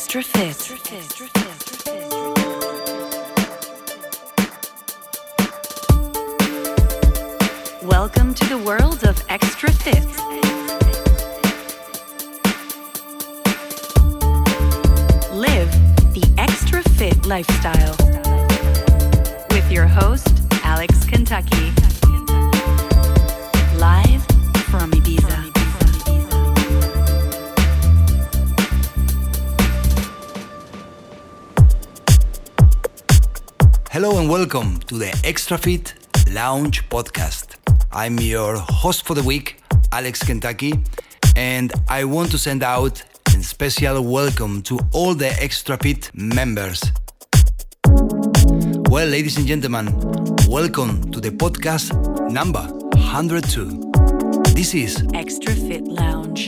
Extra Fit. Welcome to the world of Extra Fit. Live the Extra Fit lifestyle with your host, Alex Kentucky. Live Hello and welcome to the Extra Fit Lounge podcast. I'm your host for the week, Alex Kentucky, and I want to send out a special welcome to all the Extra Fit members. Well, ladies and gentlemen, welcome to the podcast number 102. This is Extra Fit Lounge.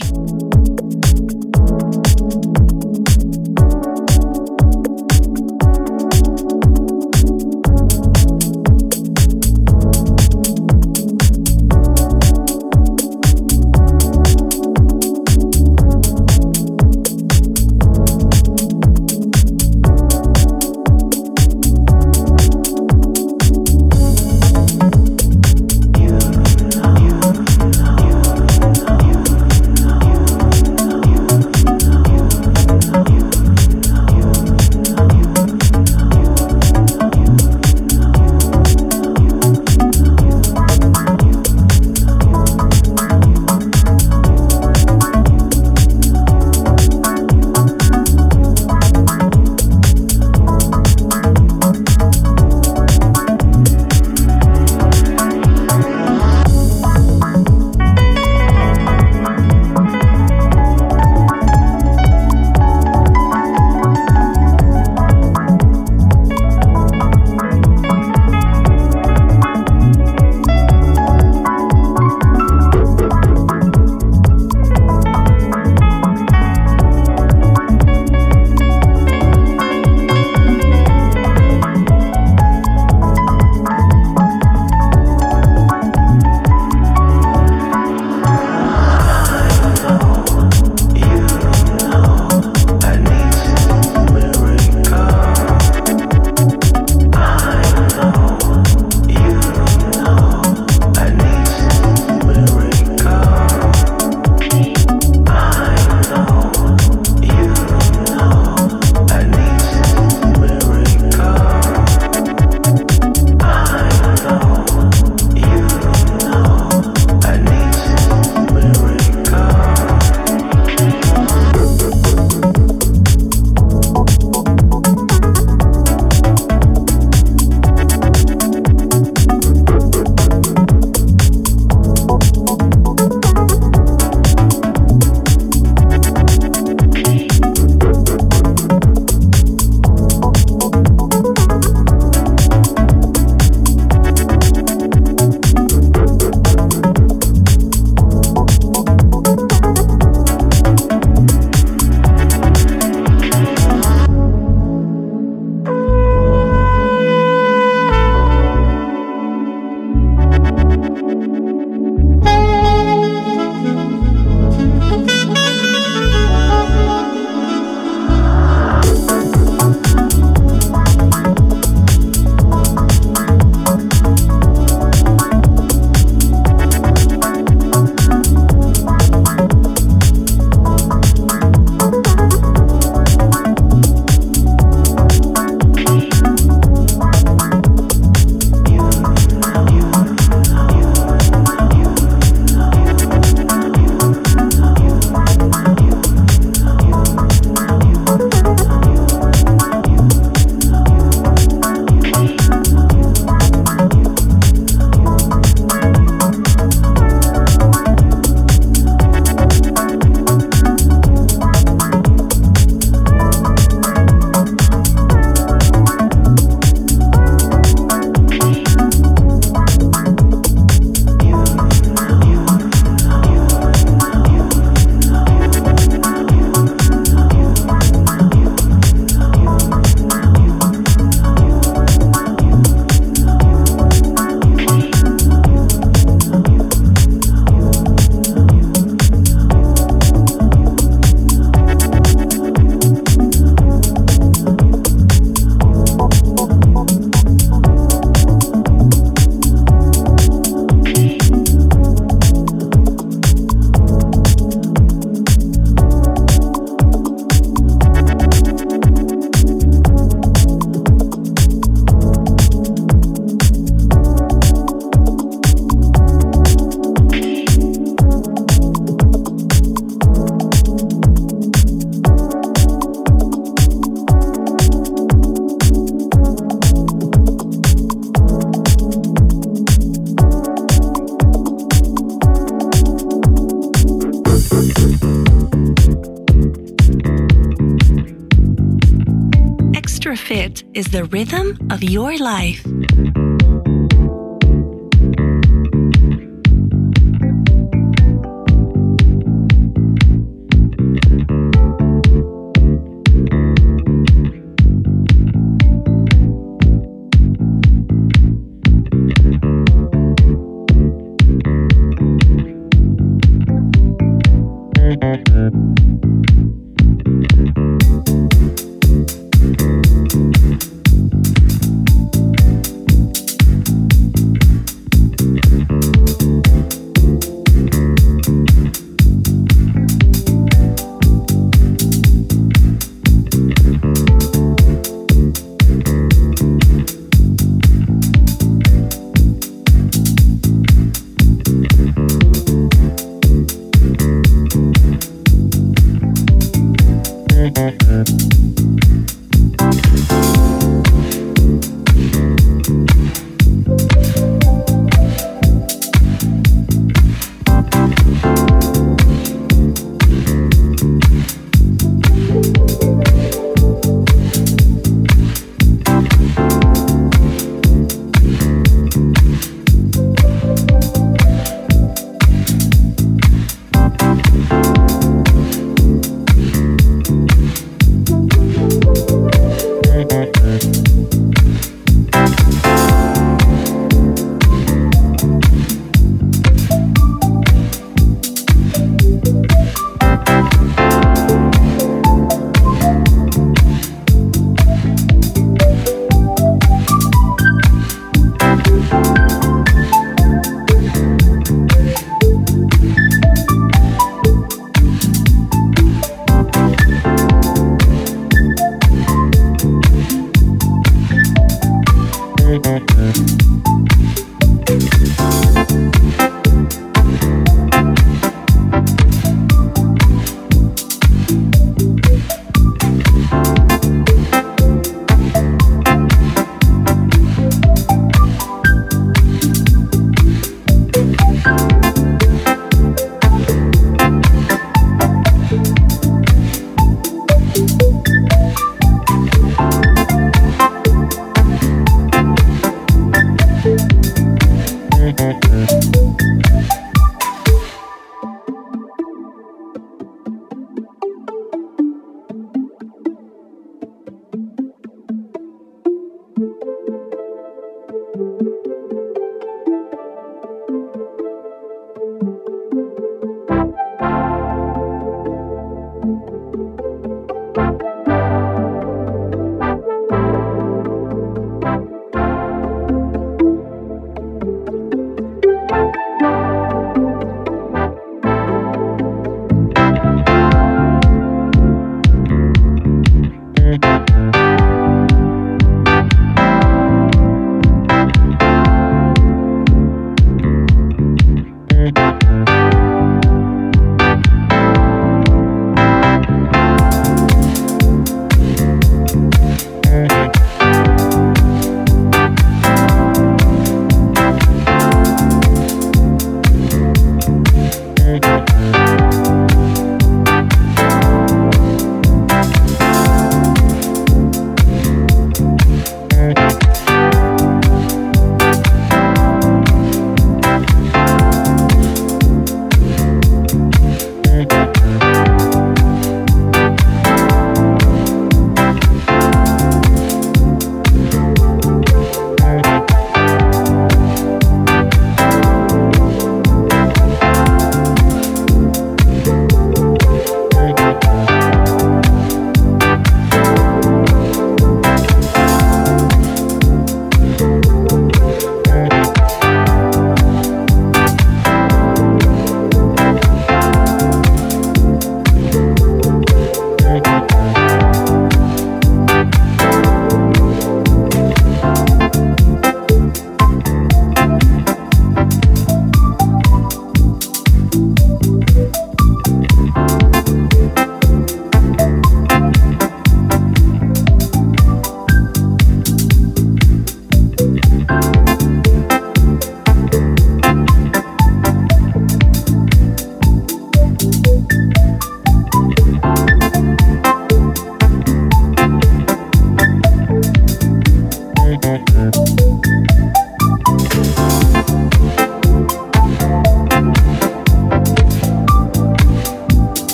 Fit is the rhythm of your life.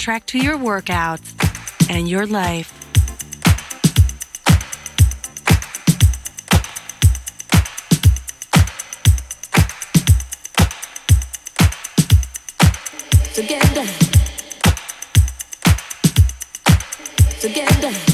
Soundtrack to your workouts and your life. Together. Together.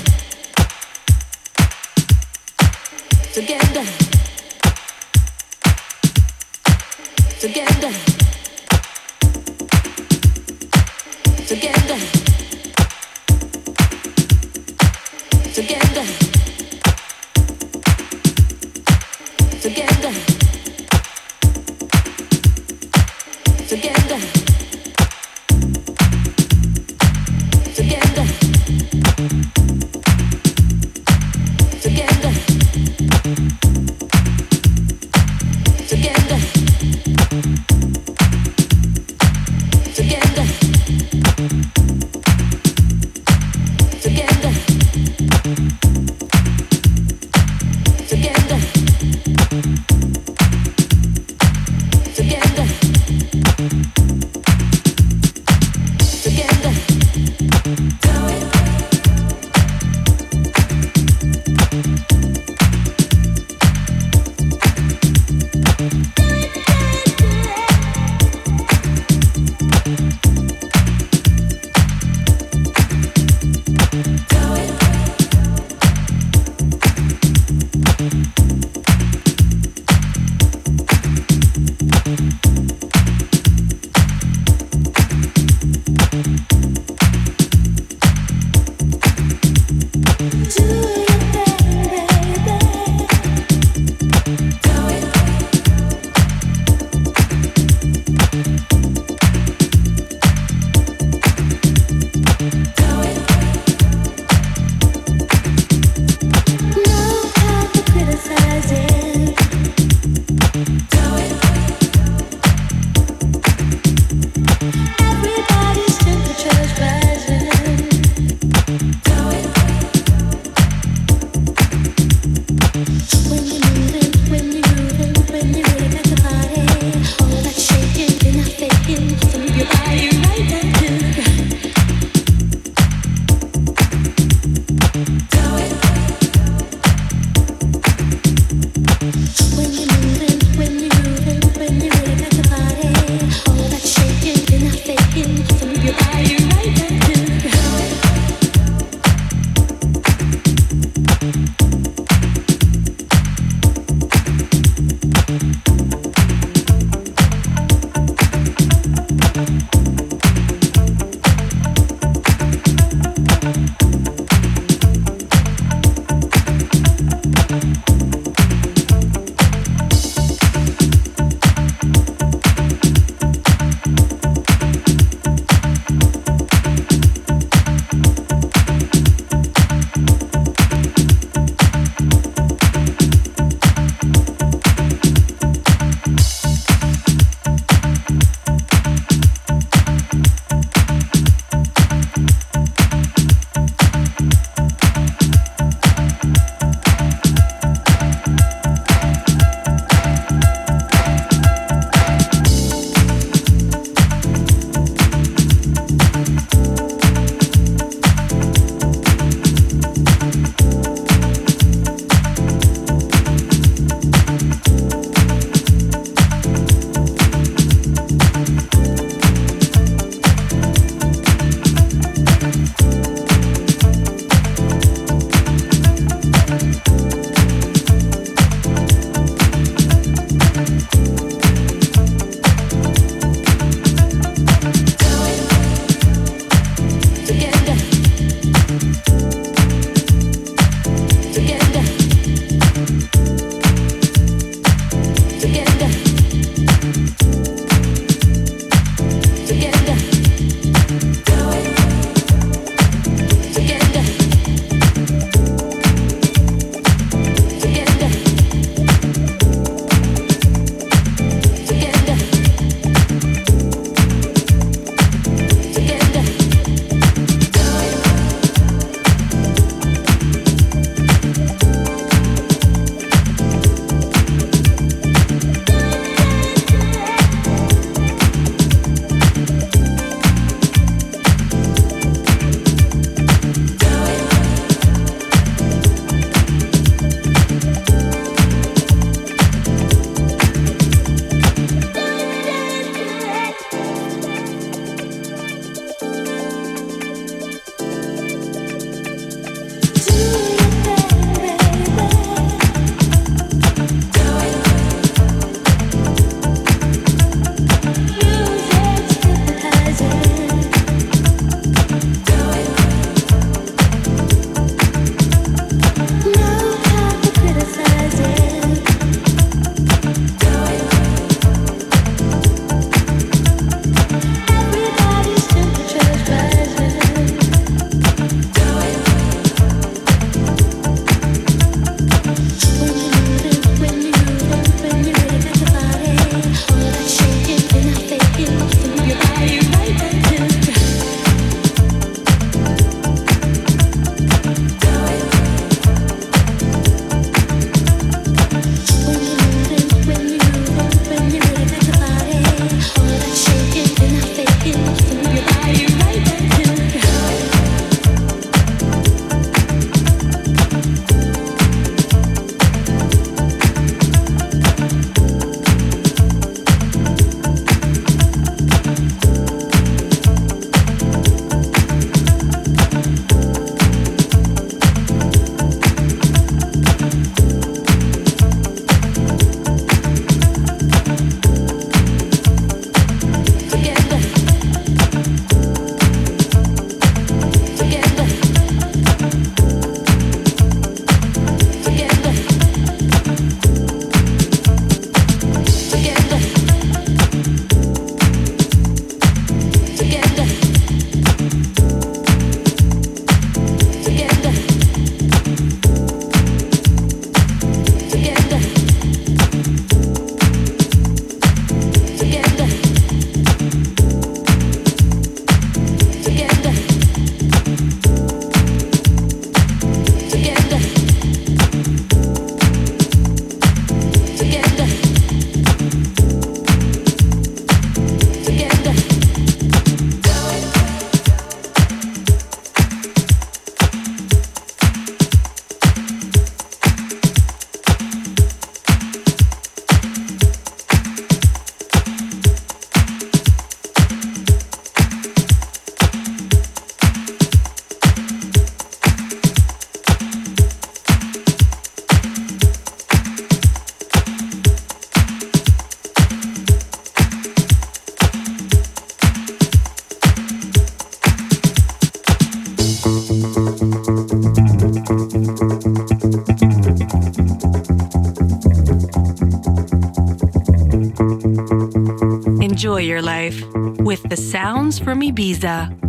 Your life with the sounds from Ibiza.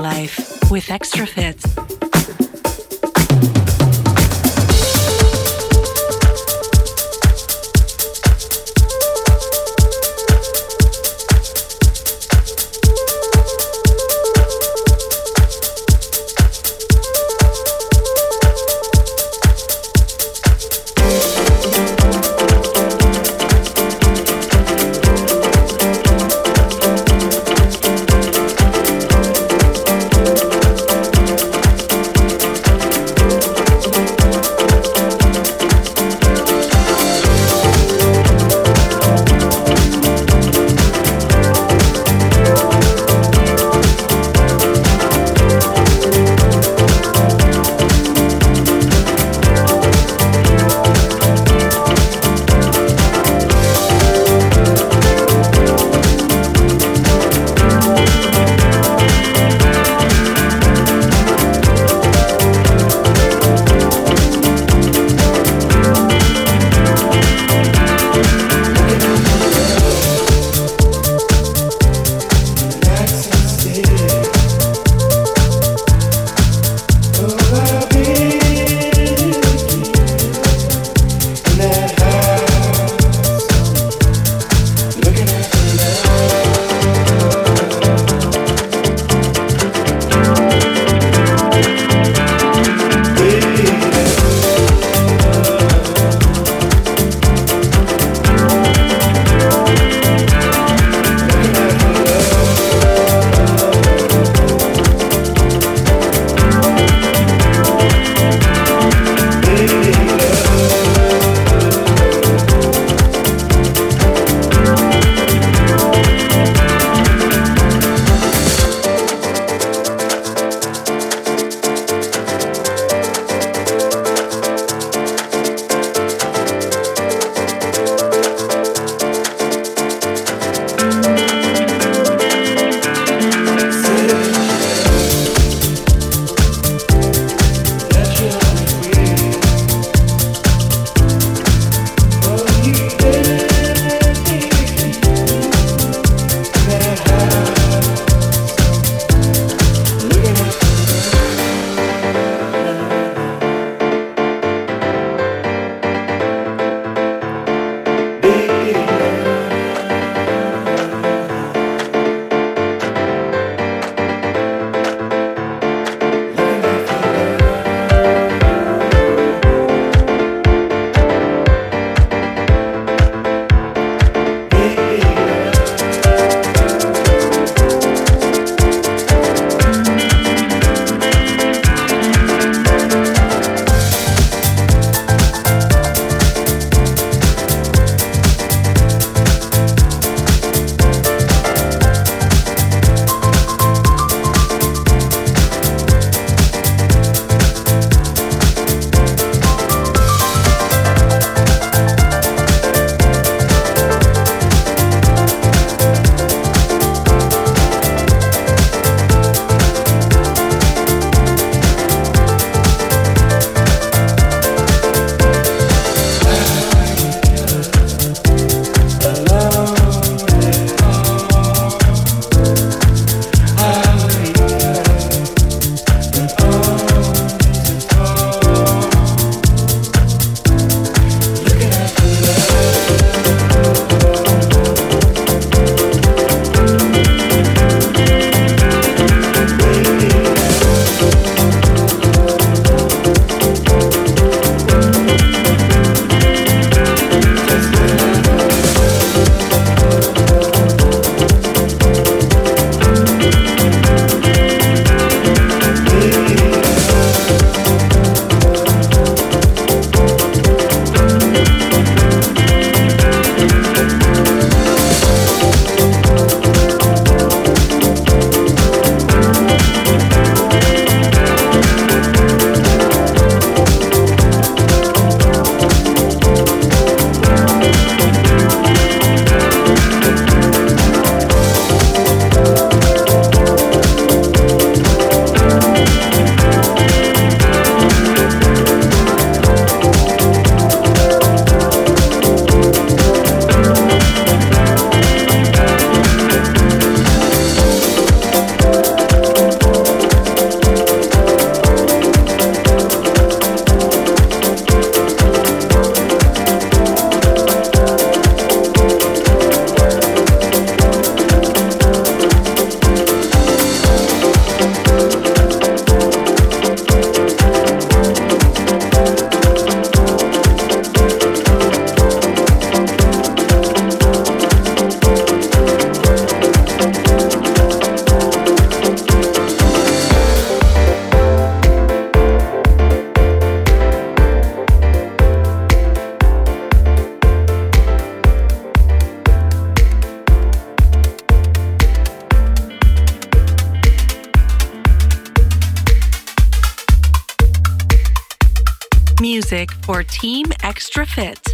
Life with Extra Fit. Extra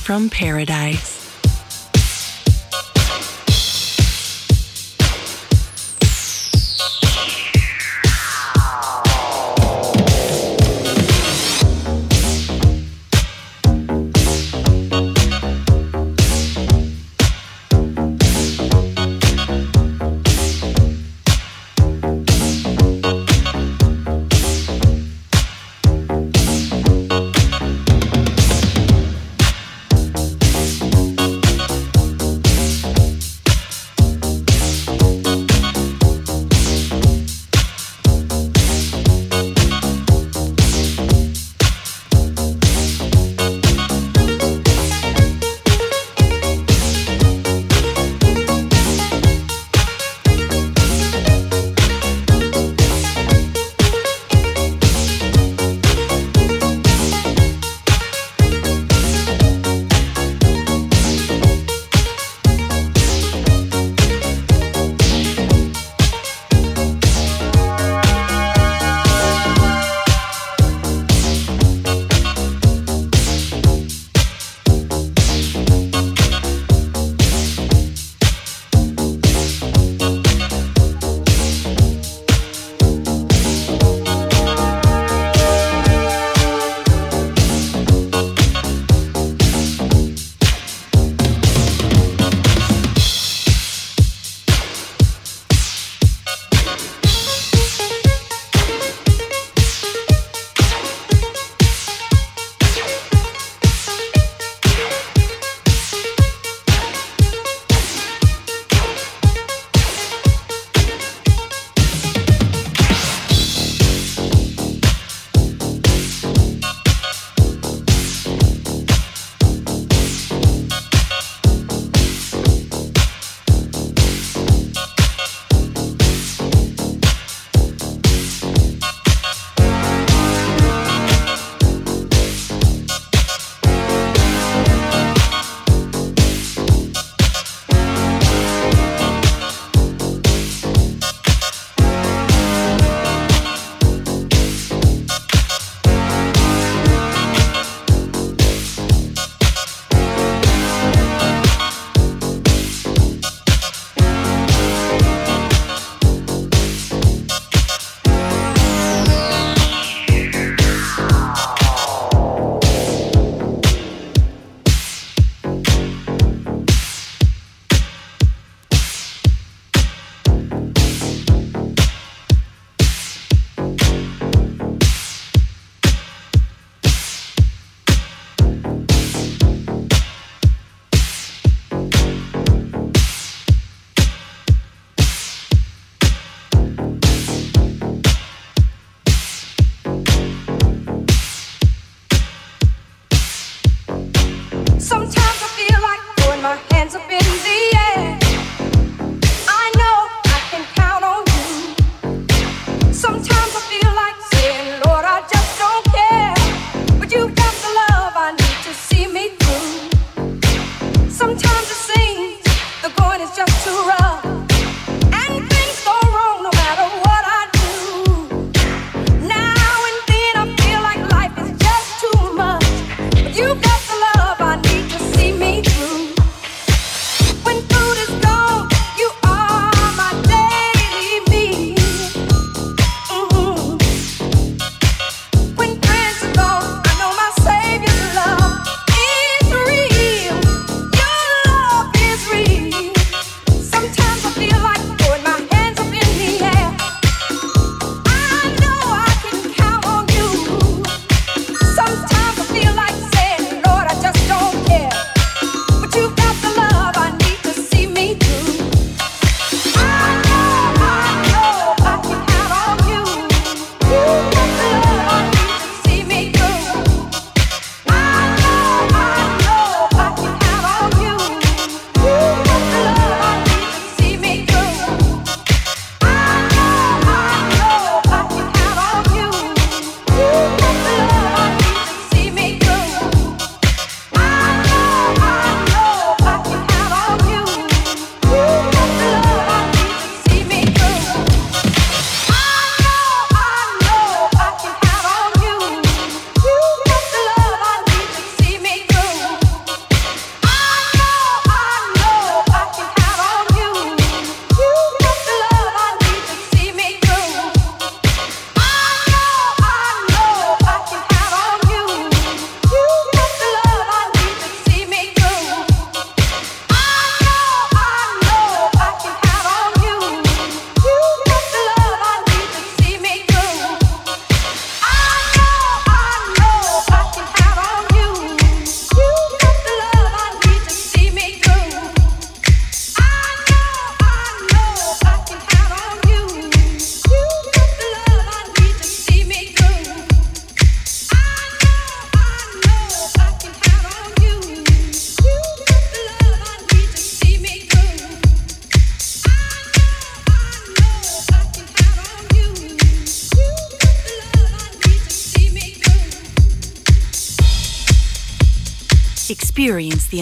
from paradise.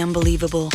Unbelievable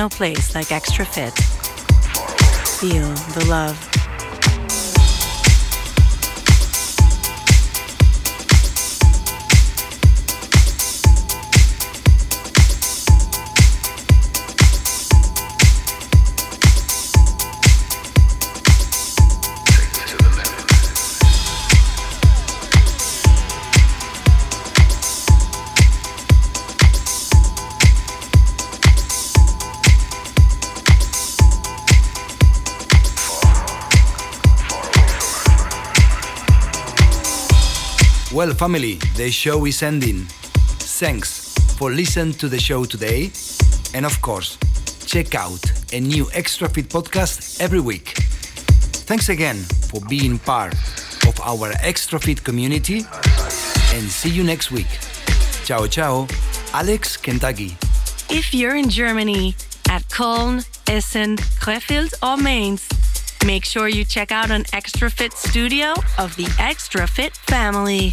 no place like Xtrafit. Feel the love. Family, the show is ending. Thanks for listening to the show today. And of course, check out a new Xtrafit podcast every week. Thanks again for being part of our Xtrafit community. And see you next week. Ciao, ciao. Alex Kentucky. If you're in Germany at Köln, Essen, Krefeld, or Mainz, make sure you check out an Xtrafit studio of the Xtrafit family.